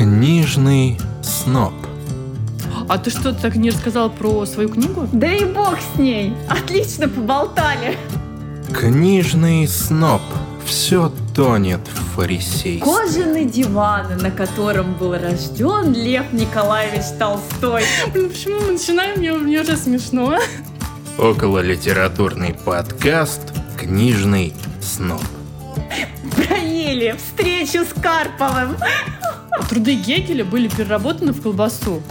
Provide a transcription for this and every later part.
Книжный сноб. А ты что, так не рассказал про свою книгу? Да и бог с ней. Отлично поболтали. Книжный сноб. Все тонет в фарисействе. Кожаный диван, на котором был рожден Лев Николаевич Толстой. Блин, почему мы начинаем? Мне, мне уже смешно. Около литературный подкаст «Книжный сноб». Проели встречу с Карповым. Труды Гегеля были переработаны в колбасу.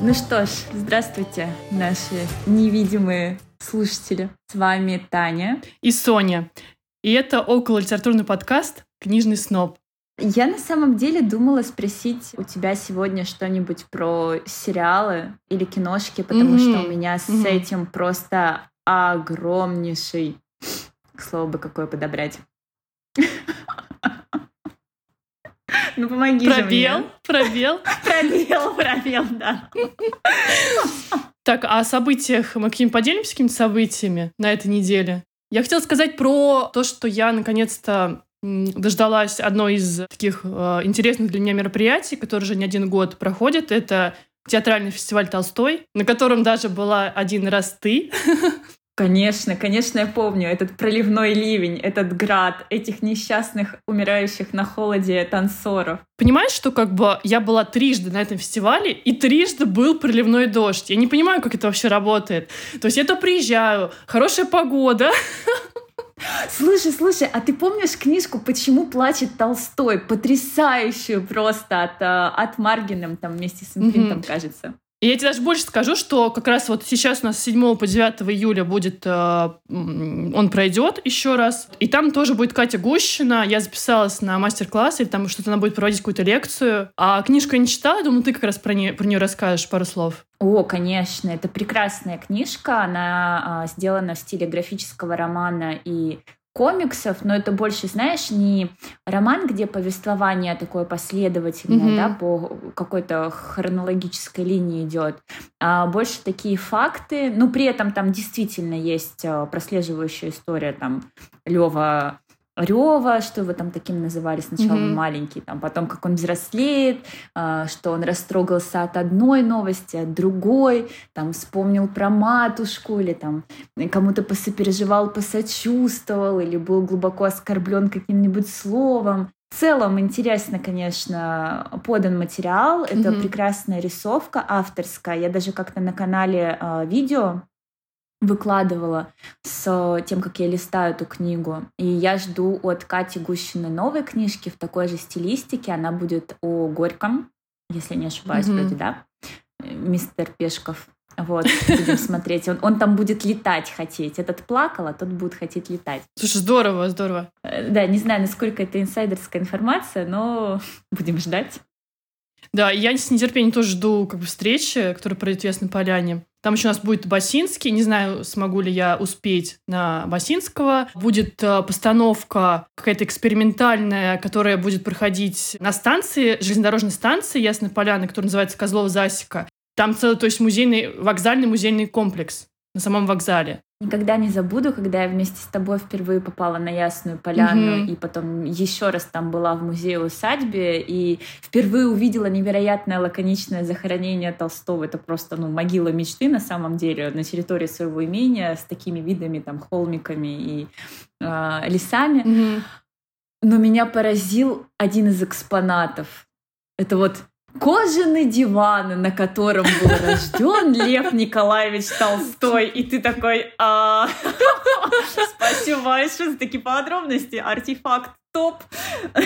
Ну что ж, здравствуйте, наши невидимые слушатели. С вами Таня. И Соня. И это около литературный подкаст «Книжный сноб». Я на самом деле думала спросить у тебя сегодня что-нибудь про сериалы или киношки, потому Мгм. что у меня с Мгм. этим просто огромнейший, к слову бы какое подобрать. Ну помоги же Пробел, мне. пробел. Пробел, пробел, да. Так, а о событиях мы каким поделимся какими-то событиями на этой неделе? Я хотела сказать про то, что я наконец-то дождалась одной из таких э, интересных для меня мероприятий, которое уже не один год проходит. Это театральный фестиваль Толстой, на котором даже была один раз ты. Конечно, конечно, я помню этот проливной ливень, этот град, этих несчастных, умирающих на холоде танцоров. Понимаешь, что как бы я была трижды на этом фестивале, и трижды был проливной дождь. Я не понимаю, как это вообще работает. То есть я то приезжаю, хорошая погода, Слушай, слушай, а ты помнишь книжку «Почему плачет Толстой»? Потрясающую просто от, э, от Маргиным там вместе с импринтом, Мгм. кажется. И я тебе даже больше скажу, что как раз вот сейчас у нас с 7 по 9 июля будет, э, он пройдет еще раз. И там тоже будет Катя Гущина. Я записалась на мастер-класс, или там что-то она будет проводить какую-то лекцию. А книжку я не читала, думаю, ты как раз про нее, про нее расскажешь пару слов. О, конечно, это прекрасная книжка. Она а, сделана в стиле графического романа и комиксов, но это больше, знаешь, не роман, где повествование такое последовательное, Мгм. да, по какой-то хронологической линии идет, а больше такие факты, ну, при этом там действительно есть а, прослеживающая история, там, Лева Рева, что его там таким называли сначала Мгм. маленький, там потом как он взрослеет, а, что он растрогался от одной новости, от другой, там вспомнил про матушку или там кому-то посопереживал, посочувствовал или был глубоко оскорблен каким-нибудь словом. В целом интересно, конечно, подан материал. Это Мгм. прекрасная рисовка авторская. Я даже как-то на канале а, видео выкладывала с тем, как я листаю эту книгу. И я жду от Кати Гущиной новой книжки в такой же стилистике. Она будет о Горьком, если не ошибаюсь, Мгм. вроде, да? Э, Мистер Пешков. Вот, будем смотреть. Он, он там будет летать хотеть. Этот плакал, а тот будет хотеть летать. Слушай, здорово, здорово. Э, Да, не знаю, насколько это инсайдерская информация, но будем ждать. Да, я с нетерпением тоже жду как бы встречи, которая пройдет в Ясной Поляне. Там еще у нас будет Басинский. Не знаю, смогу ли я успеть на Басинского. Будет э, постановка какая-то экспериментальная, которая будет проходить на станции, железнодорожной станции Ясной Поляны, которая называется Козлова-Засека. Там целый, то есть музейный, вокзальный музейный комплекс на самом вокзале. Никогда не забуду, когда я вместе с тобой впервые попала на Ясную Поляну, Мгм. и потом еще раз там была в музее-усадьбе, и впервые увидела невероятное лаконичное захоронение Толстого. Это просто, ну, могила мечты на самом деле на территории своего имения с такими видами, там, холмиками и э, лесами. Но меня поразил один из экспонатов. Это вот кожаный диван, на котором был рожден Лев Николаевич Толстой. И ты такой, «А, спасибо большое за такие подробности. Артефакт топ.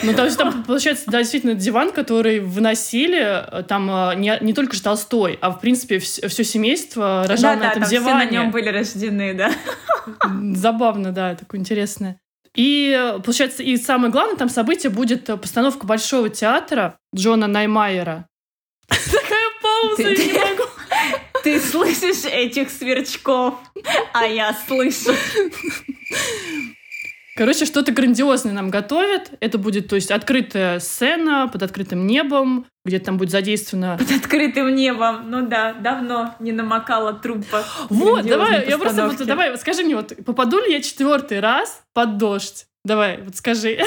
Ну, там, там, получается, да, действительно, диван, который выносили, э, там э, не, не только же Толстой, а, в принципе, все, семейство рожало на Да-да, этом там все на диване. нем были рождены, да. Забавно, да, такое интересное. И, э, получается, и самое главное там событие будет э, постановка Большого театра Джона Наймайера. Такая пауза, я не могу. Ты слышишь этих сверчков, а я слышу. Короче, что-то грандиозное нам готовят. Это будет, то есть, открытая сцена под открытым небом, где там будет задействовано... Под открытым небом. Ну да, давно не намокала трупа. Вот, давай, я просто, вот, постановки. давай, вот скажи мне, вот попаду ли я четвертый раз под дождь? Давай, вот скажи.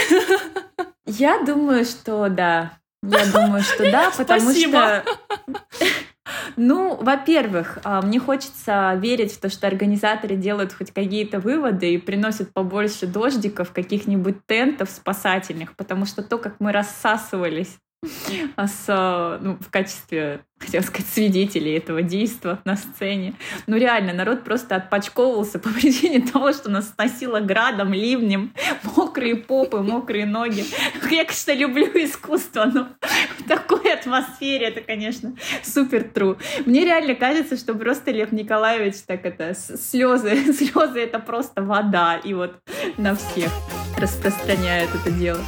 Я думаю, что да. Я думаю, что да, потому что... Ну, во-первых, а, мне хочется верить в то, что организаторы делают хоть какие-то выводы и приносят побольше дождиков, каких-нибудь тентов спасательных, потому что то, как мы рассасывались с, ну, в качестве, хотел сказать, свидетелей этого действа на сцене. Ну реально, народ просто отпочковывался по причине того, что нас сносило градом, ливнем, мокрые попы, мокрые ноги. Я, конечно, люблю искусство, но в такой атмосфере это, конечно, супер тру. Мне реально кажется, что просто Лев Николаевич так это, слезы, слезы это просто вода, и вот на всех распространяет это дело.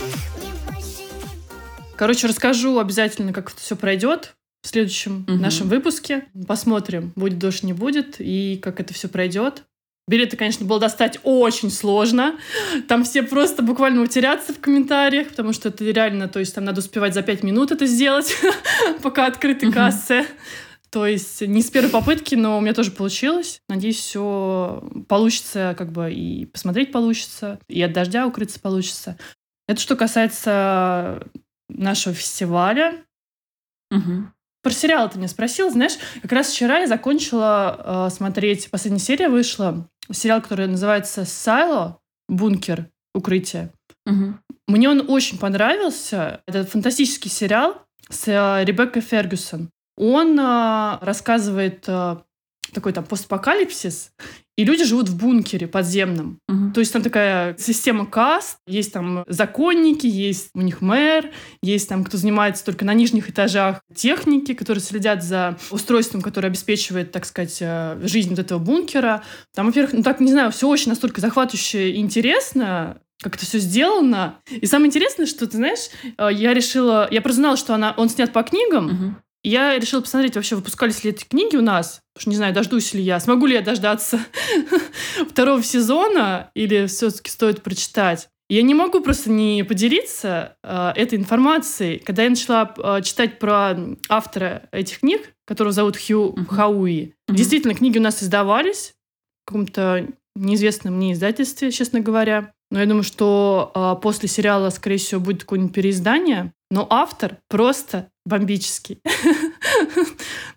Короче, расскажу обязательно, как это все пройдет в следующем угу. нашем выпуске. Посмотрим, будет дождь, не будет, и как это все пройдет. Билеты, конечно, было достать очень сложно. Там все просто буквально утеряться в комментариях, потому что это реально, то есть там надо успевать за пять минут это сделать, пока открыты кассы. То есть не с первой попытки, но у меня тоже получилось. Надеюсь, все получится, как бы и посмотреть получится, и от дождя укрыться получится. Это что касается нашего фестиваля. Угу. Про сериал ты меня спросил, знаешь, как раз вчера я закончила э, смотреть, последняя серия вышла, сериал, который называется «Сайло», «Бункер», «Укрытие». Угу. Мне он очень понравился. Это фантастический сериал с э, Ребеккой Фергюсон. Он э, рассказывает э, такой там постапокалипсис, и люди живут в бункере подземном. Угу. То есть там такая система каст, есть там законники, есть у них мэр, есть там кто занимается только на нижних этажах техники, которые следят за устройством, которое обеспечивает, так сказать, э, жизнь вот этого бункера. Там, во-первых, ну так, не знаю, все очень настолько захватывающе и интересно, как это все сделано. И самое интересное, что, ты знаешь, э, я решила... Я прознала, что она, он снят по книгам, угу. Я решила посмотреть, вообще выпускались ли эти книги у нас. Потому что не знаю, дождусь ли я. Смогу ли я дождаться второго сезона или все-таки стоит прочитать. Я не могу просто не поделиться э, этой информацией. Когда я начала э, читать про автора этих книг, которого зовут Хью uh-huh. Хауи, uh-huh. действительно, книги у нас издавались в каком-то неизвестном мне издательстве, честно говоря. Но я думаю, что э, после сериала, скорее всего, будет какое-нибудь переиздание. Но автор просто бомбический.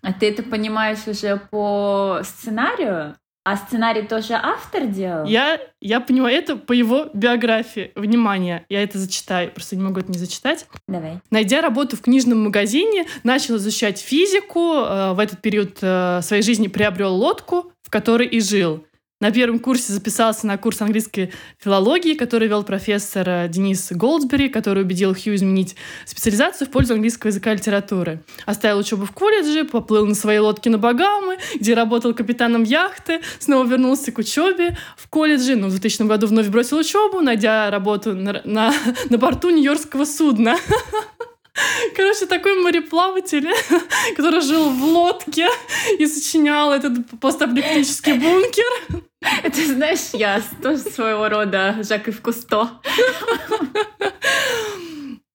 А ты это понимаешь уже по сценарию? А сценарий тоже автор делал? Я, я понимаю это по его биографии. Внимание, я это зачитаю, просто не могу это не зачитать. Давай. Найдя работу в книжном магазине, начал изучать физику. Э, в этот период э, своей жизни приобрел лодку, в которой и жил. На первом курсе записался на курс английской филологии, который вел профессор э, Денис Голдсбери, который убедил Хью изменить специализацию в пользу английского языка и литературы. Оставил учебу в колледже, поплыл на своей лодке на Багамы, где работал капитаном яхты, снова вернулся к учебе в колледже, но в 2000 году вновь бросил учебу, найдя работу на, на, на борту нью-йоркского судна. Короче, такой мореплаватель, который жил в лодке и сочинял этот постапокалиптический бункер. Это, знаешь, я тоже своего рода Жак и в Кусто.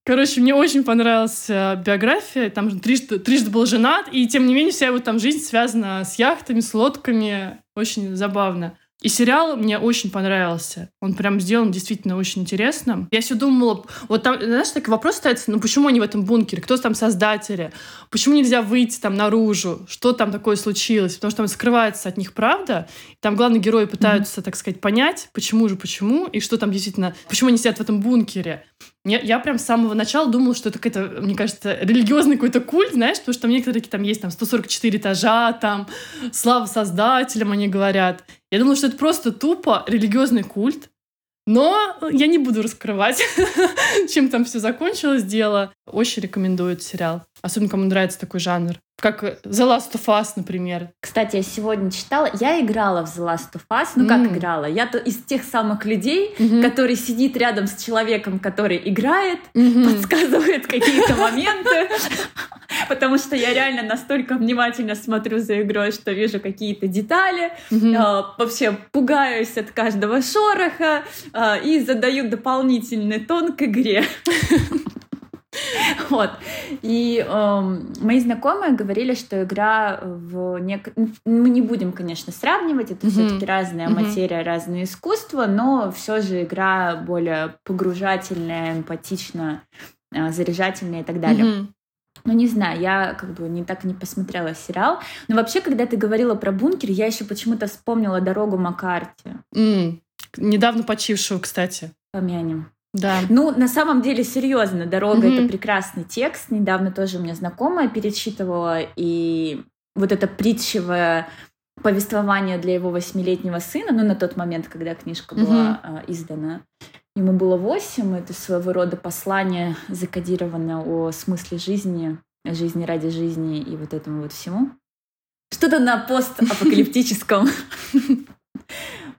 Короче, мне очень понравилась биография. Там трижды, трижды был женат, и тем не менее вся его там жизнь связана с яхтами, с лодками. Очень забавно. И сериал мне очень понравился. Он прям сделан действительно очень интересно. Я все думала, вот там, знаешь, такой вопрос ставится, ну почему они в этом бункере? Кто там создатели? Почему нельзя выйти там наружу? Что там такое случилось? Потому что там скрывается от них правда. Там главные герои пытаются, mm-hmm. так сказать, понять, почему же, почему, и что там действительно, почему они сидят в этом бункере. Я, я прям с самого начала думала, что это какой-то, мне кажется, религиозный какой-то культ, знаешь, потому что там некоторые там есть там 144 этажа, там слава создателям, они говорят. Я думала, что это просто тупо религиозный культ, но я не буду раскрывать, чем там все закончилось дело. Очень рекомендую этот сериал. Особенно, кому нравится такой жанр. Как The Last of Us, например. Кстати, я сегодня читала, я играла в The Last of Us. Ну, как mm. играла? Я то из тех самых людей, mm-hmm. который сидит рядом с человеком, который играет, mm-hmm. подсказывает какие-то моменты. Потому что я реально настолько внимательно смотрю за игрой, что вижу какие-то детали. Вообще пугаюсь от каждого шороха и задаю дополнительный тон к игре. Вот. И эм, мои знакомые говорили, что игра в нек... Мы не будем, конечно, сравнивать, это Мгм. все-таки разная Мгм. материя, разное искусство, но все же игра более погружательная, эмпатична, э, заряжательная и так далее. Мгм. Ну, не знаю, я как бы не так не посмотрела сериал. Но вообще, когда ты говорила про бункер, я еще почему-то вспомнила дорогу Маккарти. М. Недавно почившего, кстати. Помянем. Да. Ну, на самом деле, серьезно, дорога Мгм. это прекрасный текст. Недавно тоже у меня знакомая перечитывала, и вот это притчевое повествование для его восьмилетнего сына, ну, на тот момент, когда книжка была а, издана, ему было восемь, это своего рода послание закодировано о смысле жизни, жизни ради жизни и вот этому вот всему. Что-то на постапокалиптическом.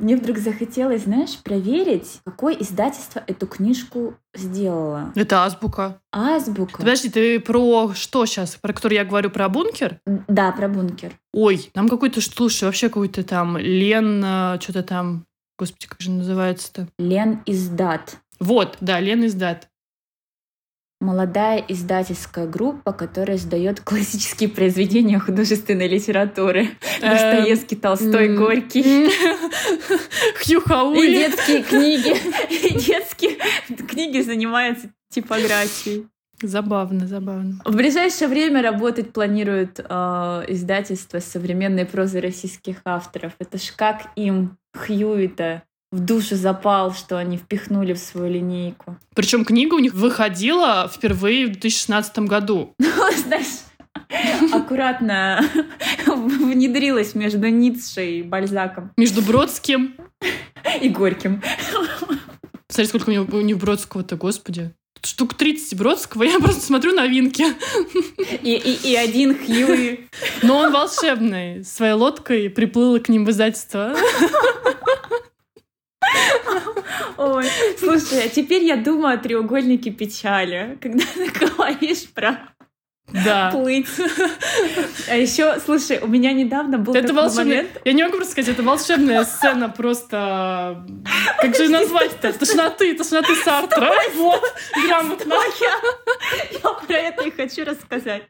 Мне вдруг захотелось, знаешь, проверить, какое издательство эту книжку сделало. Это азбука. Азбука. Подожди, ты про что сейчас? Про который я говорю про бункер? Да, про бункер. Ой, там какой-то, слушай, вообще какой-то там Лен, а, что-то там, господи, как же называется-то? Лен Издат. Вот, да, Лен издат. Молодая издательская группа, которая издает классические произведения художественной литературы. Достоевский, Толстой. Горький. Хью И Хауи. детские книги. И детские книги занимаются типографией. Забавно, забавно. В ближайшее время работать планирует э, издательство современной прозы российских авторов. Это ж как им Хьюита в душу запал, что они впихнули в свою линейку. Причем книга у них выходила впервые в 2016 году. Ну, знаешь, аккуратно внедрилась между Ницше и Бальзаком Между Бродским. и Горьким. Смотри, сколько у него, у него Бродского-то, господи. Штук 30 Бродского, я просто смотрю новинки. И, и, и один Хьюи. Но он волшебный. Своей лодкой приплыл к ним в издательство. Ой, слушай, а теперь я думаю о треугольнике печали, когда ты говоришь про Да. плыть. А еще, слушай, у меня недавно был Это такой волшебный... момент. Я не могу просто сказать, это волшебная сцена просто... Как же назвать-то? Тошноты, тошноты Сартра. Вот, грамотно. Я, про это и хочу рассказать.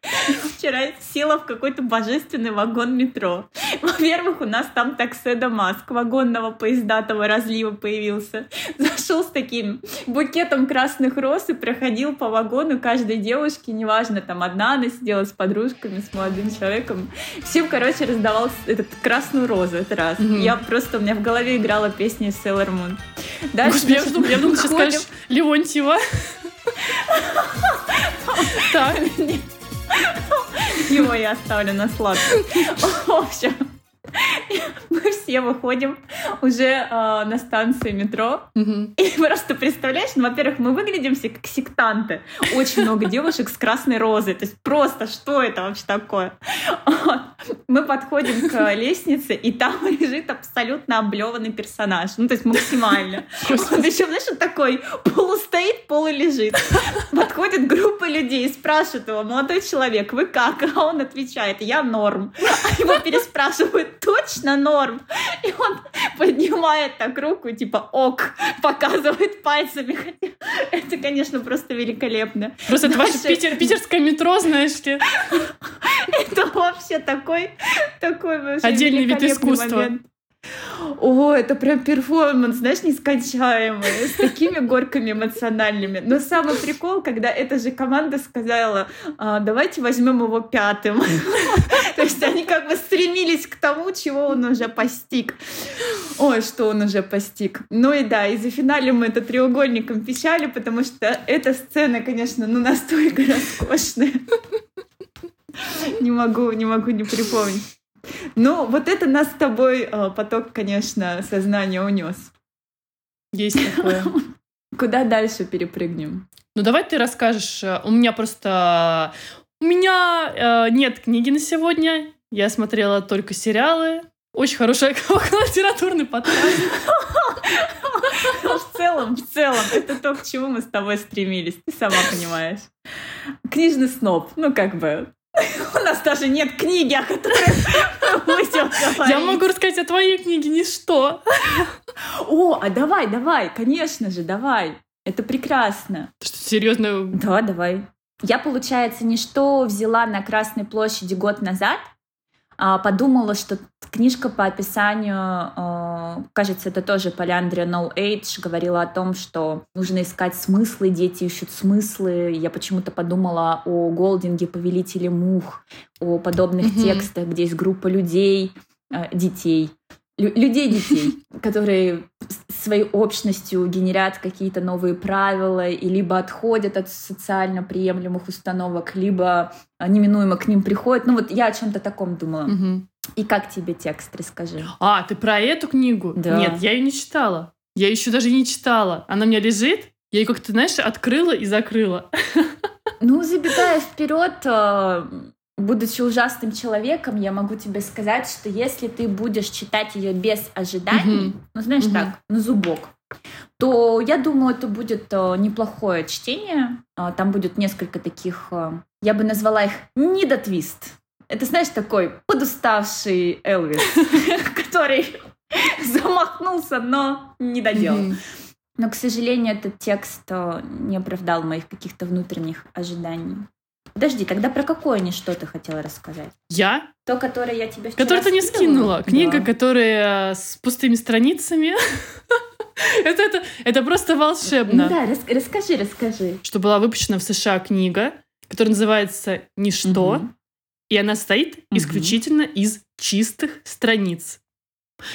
Вчера села в какой-то божественный вагон метро. Во-первых, у нас там такседа Маск вагонного поездатого разлива появился. Зашел с таким букетом красных роз и проходил по вагону каждой девушке, неважно, там одна она сидела с подружками, с молодым человеком. Всем, короче, раздавал этот красную розу, это раз. Мгм. Я просто, у меня в голове играла песня Sailor Moon. Дальше, Господи, я значит, думала, я думала, ты сейчас скажешь Леонтьева. Так, Его я оставлю на сладкое. В общем, все выходим уже э, на станции метро. Мгм. И просто представляешь, ну, во-первых, мы выглядим все как сектанты. Очень много девушек с красной розой. То есть просто что это вообще такое? Вот. Мы подходим к лестнице, и там лежит абсолютно облеванный персонаж. Ну, то есть максимально. Он еще, знаешь, он такой полустоит, полулежит. Подходит группа людей, спрашивает его, молодой человек, вы как? А он отвечает, я норм. А его переспрашивают, точно норм? И он поднимает так руку, типа ок, показывает пальцами. Это, конечно, просто великолепно. Просто это ваше питер- питерское метро, знаешь ли. Это вообще такой, такой вообще Отдельный вид искусства. момент. О, это прям перформанс, знаешь, нескончаемый, с такими горками эмоциональными. Но самый прикол, когда эта же команда сказала, «А, давайте возьмем его пятым. То есть они как бы стремились к тому, чего он уже постиг. Ой, что он уже постиг. Ну и да, и зафиналим мы это треугольником печали, потому что эта сцена, конечно, ну настолько роскошная. Не могу, не могу не припомнить. Ну, вот это нас с тобой э, поток, конечно, сознания унес. Есть такое. Куда дальше перепрыгнем? Ну давай ты расскажешь. э, У меня просто... У меня э, нет книги на сегодня. Я смотрела только сериалы. Очень хороший литературный подкаст. Ну, В целом, в целом, это то, к чему мы с тобой стремились. Ты сама понимаешь. Книжный сноб. Ну, как бы... У нас даже нет книги, о которой мы будем говорить. Я могу рассказать о твоей книге «Ничто». О, а давай, давай, конечно же, давай. Это прекрасно. Ты Что, серьезно? Да, давай. Я, получается, ничто взяла на Красной площади год назад, а, подумала, что книжка по описанию, а, кажется, это тоже Поляндрия No Age, говорила о том, что нужно искать смыслы, дети ищут смыслы. Я почему-то подумала о Голдинге, Повелителе мух, о подобных mm-hmm. текстах, где есть группа людей, а, детей, которые своей общностью генерят какие-то новые правила и либо отходят от социально приемлемых установок, либо неминуемо к ним приходят. Ну вот я о чем-то таком думала. Угу. И как тебе текст, расскажи. А, ты про эту книгу? Да. Нет, я ее не читала. Я еще даже не читала. Она у меня лежит, я ее как-то, знаешь, открыла и закрыла. Ну, забегая вперед, э, будучи ужасным человеком, я могу тебе сказать, что если ты будешь читать ее без ожиданий, mm-hmm. ну знаешь mm-hmm. так, на зубок, то я думаю, это будет э, неплохое чтение. Э, там будет несколько таких, э, я бы назвала их недотвист. Это, знаешь, такой подуставший Элвис, который замахнулся, но не доделал. Но, к сожалению, этот текст не оправдал моих каких-то внутренних ожиданий. Подожди, тогда про какое ничто ты хотела рассказать? Я? То, которое я тебе вчера Которое ты не скинула. Книга, да. которая с пустыми страницами. это, это, это просто волшебно. Ну да, рас, расскажи, расскажи. Что была выпущена в США книга, которая называется «Ничто», угу. и она состоит угу. исключительно из чистых страниц.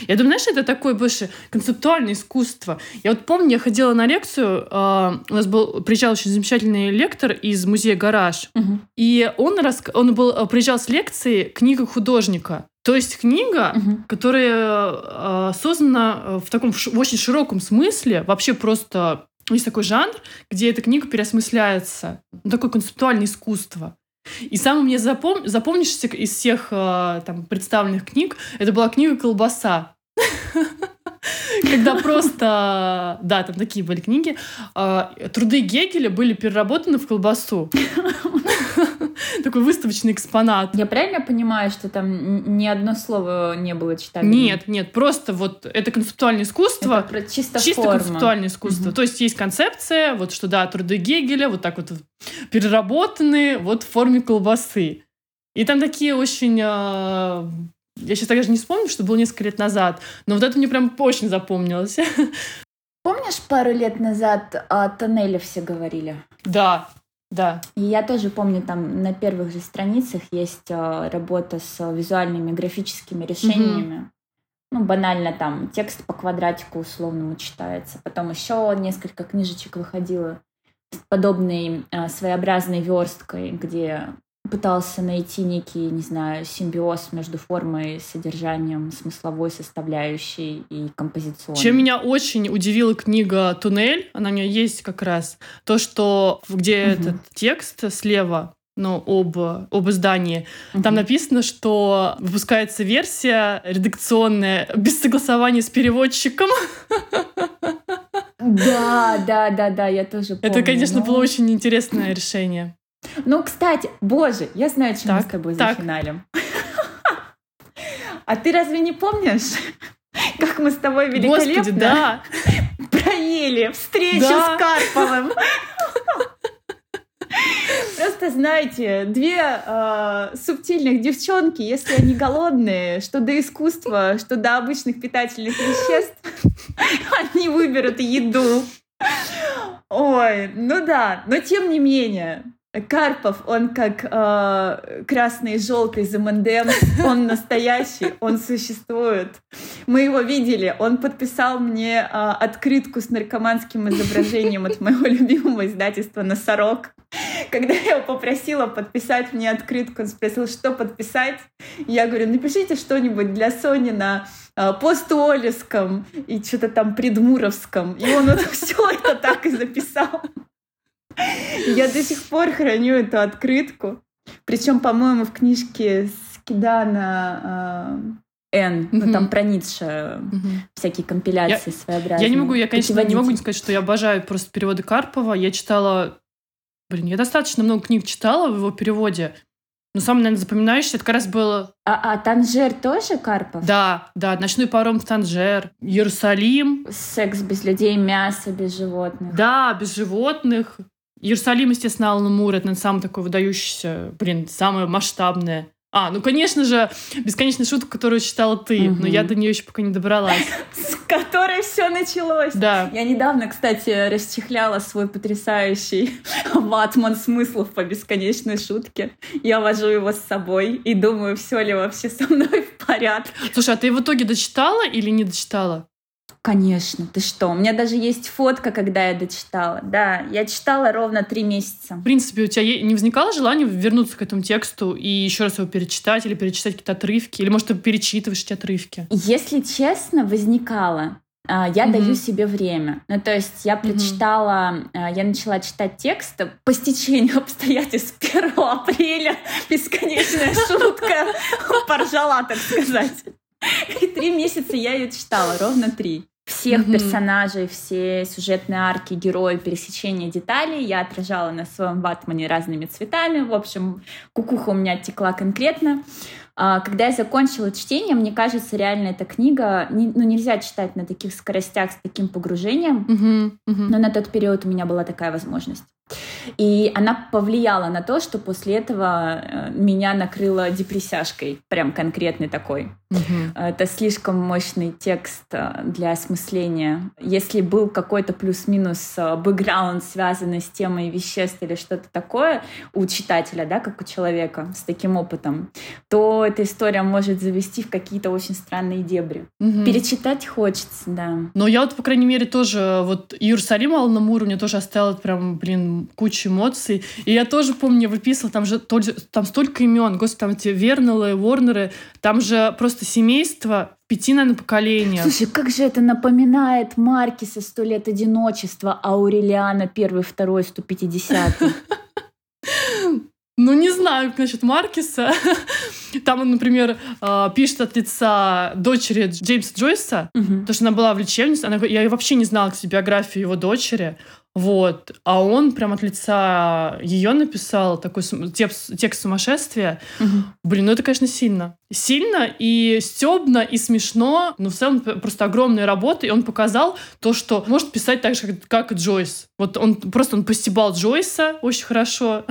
Я думаю, знаешь, это такое больше концептуальное искусство. Я вот помню, я ходила на лекцию, э, у нас был приезжал очень замечательный лектор из музея «Гараж», угу. и он, рас, он был, а, приезжал с лекции «Книга художника». То есть книга, угу. которая э, создана в таком в очень широком смысле, вообще просто есть такой жанр, где эта книга переосмысляется. Ну, такое концептуальное искусство. И самым мне запом... запомнившийся из всех э, там, представленных книг, это была книга «Колбаса». Когда просто, да, там такие были книги, а, труды Гегеля были переработаны в колбасу. Такой выставочный экспонат. Я правильно понимаю, что там ни одно слово не было читабельным? Нет, нет, просто вот это концептуальное искусство. Это про чисто, чисто форма. концептуальное искусство. То есть есть концепция, вот что да, труды Гегеля вот так вот переработаны вот в форме колбасы. И там такие очень а, я сейчас даже не вспомню, что было несколько лет назад, но вот это мне прям очень запомнилось. Помнишь, пару лет назад о тоннеле все говорили? Да, да. И я тоже помню, там на первых же страницах есть э, работа с визуальными графическими решениями. Угу. Ну, банально там текст по квадратику условному читается. Потом еще несколько книжечек выходило с подобной э, своеобразной версткой, где пытался найти некий, не знаю, симбиоз между формой, содержанием, смысловой составляющей и композиционной. Чем меня очень удивила книга «Туннель», она у меня есть как раз, то, что где угу. этот текст слева ну, об, об издании. Угу. Там написано, что выпускается версия редакционная без согласования с переводчиком. Да, да, да, да, я тоже помню. Это, конечно, но... было очень интересное решение. Ну, кстати, боже, я знаю, чем так, мы с тобой так. зафиналим. А ты разве не помнишь, как мы с тобой великолепно Господи, да. проели встречу да. с Карповым? Просто знаете, две э, субтильных девчонки, если они голодные, что до искусства, что до обычных питательных веществ, они выберут еду. Ой, ну да, но тем не менее, Карпов, он как э, красный и желтый из он настоящий, он существует. Мы его видели, он подписал мне э, открытку с наркоманским изображением от моего любимого издательства «Носорог». Когда я его попросила подписать мне открытку, он спросил, что подписать. Я говорю, напишите что-нибудь для Сони на э, постуолевском и что-то там предмуровском. И он вот все это так и записал. Я до сих пор храню эту открытку. Причем, по-моему, в книжке Скидана Н, ну там про Ницше всякие компиляции своеобразные. Я не могу, я, конечно, не могу не сказать, что я обожаю просто переводы Карпова. Я читала, блин, я достаточно много книг читала в его переводе. Но самое, наверное, запоминающееся, это как раз было... А, а Танжер тоже Карпов? Да, да, «Ночной паром в Танжер», «Иерусалим». «Секс без людей», «Мясо без животных». Да, без животных. Иерусалим, естественно, Алана Мур, это наверное, самое такое выдающееся, блин, самое масштабное. А, ну, конечно же, бесконечная шутка, которую читала ты, Мгм. но я до нее еще пока не добралась. С которой все началось. Да. Я недавно, кстати, расчехляла свой потрясающий ватман смыслов по бесконечной шутке. Я вожу его с собой и думаю, все ли вообще со мной в порядке. Слушай, а ты в итоге дочитала или не дочитала? Конечно, ты что? У меня даже есть фотка, когда я дочитала. Да, я читала ровно три месяца. В принципе, у тебя не возникало желания вернуться к этому тексту и еще раз его перечитать или перечитать какие-то отрывки? Или, может, ты перечитываешь эти отрывки? Если честно, возникало. А, Я Мгм. даю себе время. Ну, то есть я прочитала, а, я начала читать текст по стечению обстоятельств 1 апреля. Бесконечная шутка. Поржала, так сказать. И три месяца я ее читала, ровно три. Всех Мгм. персонажей, все сюжетные арки, герои, пересечения деталей я отражала на своем ватмане разными цветами. В общем, кукуха у меня текла конкретно. А, Когда я закончила чтение, мне кажется, реально эта книга, ну, нельзя читать на таких скоростях с таким погружением, Мгм, мгм. но на тот период у меня была такая возможность. И она повлияла на то, что после этого э, меня накрыло депрессяшкой, прям конкретный такой. Мгм. Это слишком мощный текст э, для осмысления. Если был какой-то плюс-минус э, бэкграунд, связанный с темой веществ или что-то такое у читателя, да, как у человека с таким опытом, то эта история может завести в какие-то очень странные дебри. Мгм. Перечитать хочется, да. Но я вот, по крайней мере, тоже вот Иерусалим Алана Мура мне тоже оставил прям, блин, кучу эмоций. И я тоже помню, я выписывала, там же там столько имен, господи, там эти Вернеллы, Ворнеры, там же просто семейство пяти, наверное, поколениях. Слушай, как же это напоминает Маркиса «Сто лет одиночества», Аурелиана первый, второй, 150 Ну, не знаю, насчет Маркиса. Там он, например, э, пишет от лица дочери Джеймса Джойса, потому что она была в лечебнице, она, я вообще не знала, кстати, биографию его дочери, вот, а он прям от лица ее написал такой текст, текст сумасшествия. Блин, ну это, конечно, сильно. Сильно и стебно, и смешно, но в целом просто огромная работа, и он показал то, что может писать так же, как, как Джойс. Вот он просто он постебал Джойса очень хорошо.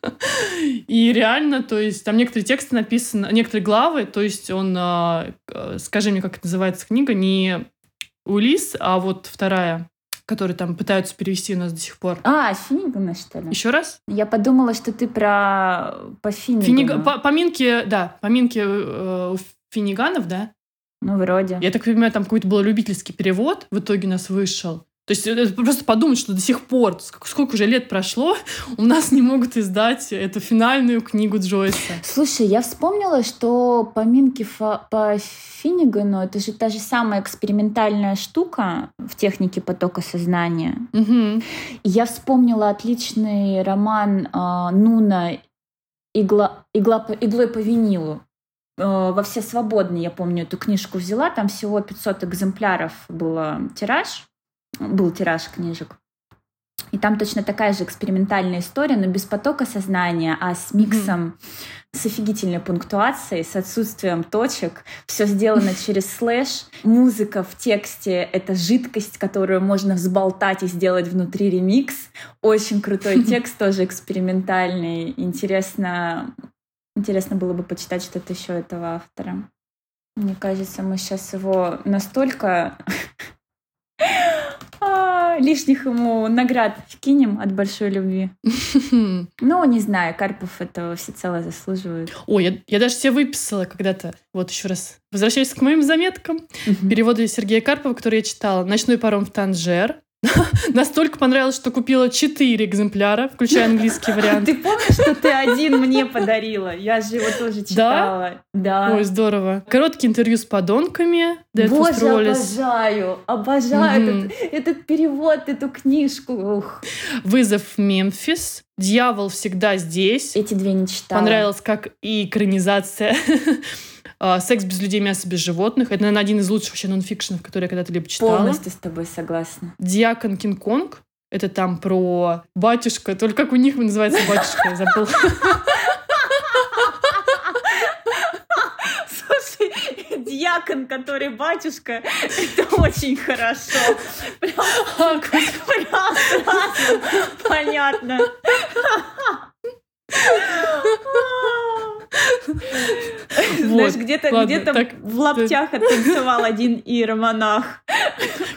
И реально, то есть там некоторые тексты написаны, некоторые главы, то есть он, а, скажи мне, как это называется книга, не Улис, а вот вторая, которую там пытаются перевести у нас до сих пор. А, Финнигана, что ли? Еще раз? Я подумала, что ты про по Финнигану. Финига- по- поминки, да, поминки э, у Финиганов, да? Ну, вроде. Я так понимаю, там какой-то был любительский перевод в итоге у нас вышел. То есть это просто подумать, что до сих пор, ск- сколько уже лет прошло, у нас не могут издать эту финальную книгу Джойса. Слушай, я вспомнила, что поминки фа- по Финнигану это же та же самая экспериментальная штука в технике потока сознания. Мгм. И я вспомнила отличный роман а, Нуна «Игла, игла «Иглой по винилу». Э, Во все свободные, я помню, эту книжку взяла. Там всего 500 экземпляров было тираж. Был тираж книжек. И там точно такая же экспериментальная история, но без потока сознания, а с миксом, с офигительной пунктуацией, с отсутствием точек. Все сделано через слэш. Музыка в тексте — это жидкость, которую можно взболтать и сделать внутри ремикс. Очень крутой текст, тоже экспериментальный. Интересно, интересно было бы почитать что-то еще этого автора. Мне кажется, мы сейчас его настолько лишних ему наград вкинем от большой любви. Ну, не знаю, Карпов этого всецело заслуживает. Ой, я, я даже себе выписала когда-то. Вот еще раз. Возвращаясь к моим заметкам. Переводы Сергея Карпова, которые я читала. «Ночной паром в Танжер». Настолько понравилось, что купила четыре экземпляра, включая английский вариант. Ты помнишь, что ты один мне подарила? Я же его тоже читала. Да. Ой, здорово. Короткие интервью с подонками. Боже, обожаю, обожаю этот, перевод, эту книжку. Вызов в Мемфис. Дьявол всегда здесь. эти две не читала. Понравилось, как и экранизация. А, Секс без людей, мясо без животных. Это, наверное, один из лучших вообще нонфикшенов, которые я когда-то либо читала. Полностью с тобой согласна. Диакон Кинг-Конг. Это там про батюшка. Только как у них называется батюшка, я забыла. Диакон, который батюшка. Это очень хорошо. Прям, А, прям сразу понятно. Знаешь, где-то где-то в лаптях оттанцевал один иеромонах.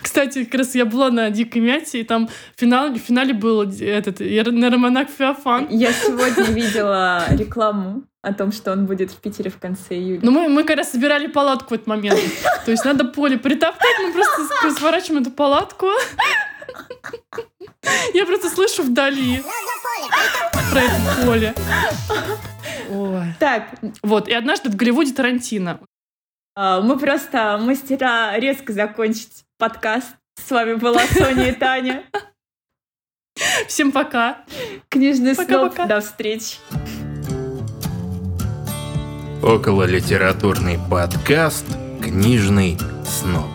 Кстати, как раз я была на Дикой Мяте, и там в финале, в финале был этот нейромонах Феофан. Я сегодня видела рекламу о том, что он будет в Питере в конце июля. Но мы, мы как раз собирали палатку в этот момент. То есть надо поле притоптать, мы просто сворачиваем эту палатку. Я просто слышу вдали про это поле. Ой. Так, Вот, и однажды в Голливуде Тарантино. а, мы просто мастера резко закончить подкаст. С вами была Соня и Таня. Всем пока. Книжный сноб. Пока-пока. До встречи. Около литературный подкаст «Книжный сноб».